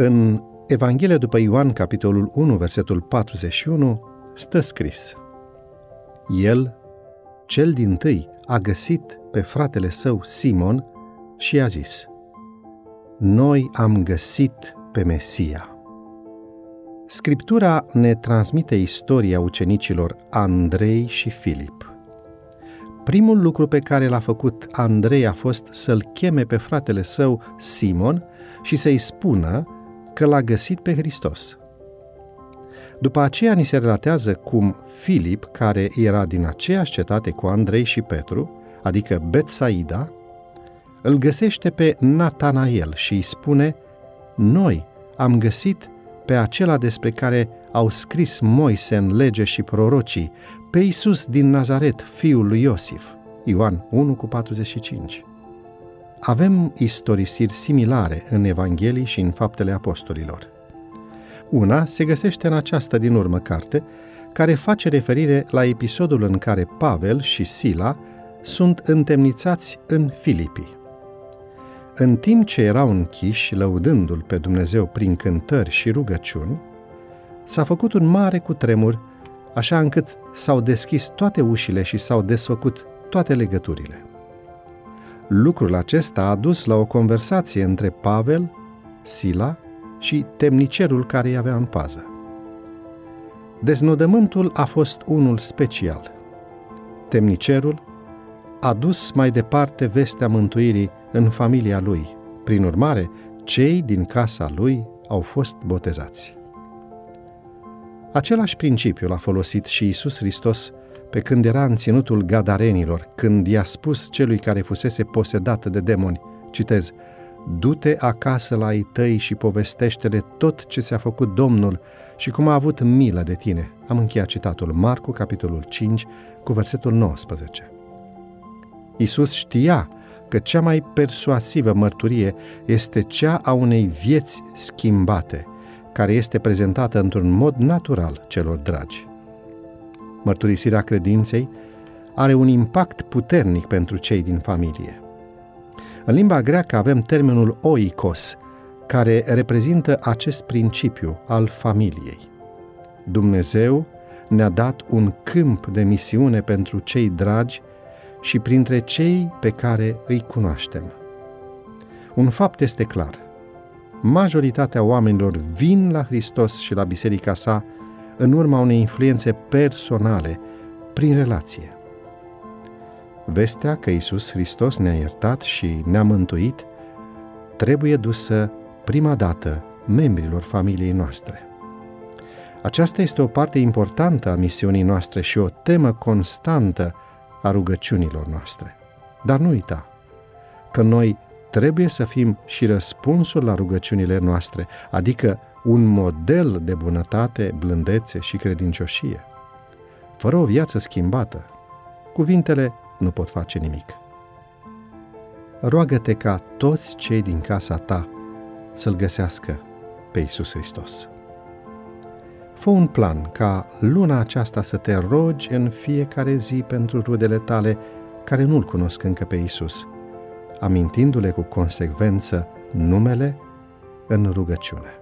În Evanghelia după Ioan, capitolul 1, versetul 41, stă scris El, cel din tâi, a găsit pe fratele său Simon și i-a zis Noi am găsit pe Mesia. Scriptura ne transmite istoria ucenicilor Andrei și Filip. Primul lucru pe care l-a făcut Andrei a fost să-l cheme pe fratele său Simon și să-i spună că l-a găsit pe Hristos. După aceea ni se relatează cum Filip, care era din aceeași cetate cu Andrei și Petru, adică Betsaida, îl găsește pe Natanael și îi spune Noi am găsit pe acela despre care au scris Moise în lege și prorocii, pe Iisus din Nazaret, fiul lui Iosif. Ioan 1 cu 45. Avem istorisiri similare în Evanghelii și în Faptele Apostolilor. Una se găsește în această din urmă carte, care face referire la episodul în care Pavel și Sila sunt întemnițați în Filipii. În timp ce erau închiși, lăudându-l pe Dumnezeu prin cântări și rugăciuni, s-a făcut un mare cutremur, așa încât s-au deschis toate ușile și s-au desfăcut toate legăturile. Lucrul acesta a dus la o conversație între Pavel, Sila și temnicerul care îi avea în pază. Deznodământul a fost unul special. Temnicerul a dus mai departe vestea mântuirii în familia lui. Prin urmare, cei din casa lui au fost botezați. Același principiu l-a folosit și Isus Hristos pe când era în ținutul gadarenilor, când i-a spus celui care fusese posedat de demoni, citez, Du-te acasă la ei tăi și povestește-le tot ce ți-a făcut Domnul și cum a avut milă de tine. Am încheiat citatul Marcu, capitolul 5, cu versetul 19. Isus știa că cea mai persuasivă mărturie este cea a unei vieți schimbate, care este prezentată într-un mod natural celor dragi. Mărturisirea credinței are un impact puternic pentru cei din familie. În limba greacă avem termenul oikos, care reprezintă acest principiu al familiei. Dumnezeu ne-a dat un câmp de misiune pentru cei dragi și printre cei pe care îi cunoaștem. Un fapt este clar. Majoritatea oamenilor vin la Hristos și la biserica sa în urma unei influențe personale, prin relație. Vestea că Isus Hristos ne-a iertat și ne-a mântuit trebuie dusă prima dată membrilor familiei noastre. Aceasta este o parte importantă a misiunii noastre și o temă constantă a rugăciunilor noastre. Dar nu uita că noi trebuie să fim și răspunsul la rugăciunile noastre, adică un model de bunătate, blândețe și credincioșie. Fără o viață schimbată, cuvintele nu pot face nimic. Roagă-te ca toți cei din casa ta să-L găsească pe Iisus Hristos. Fă un plan ca luna aceasta să te rogi în fiecare zi pentru rudele tale care nu-L cunosc încă pe Isus, amintindu-le cu consecvență numele în rugăciune.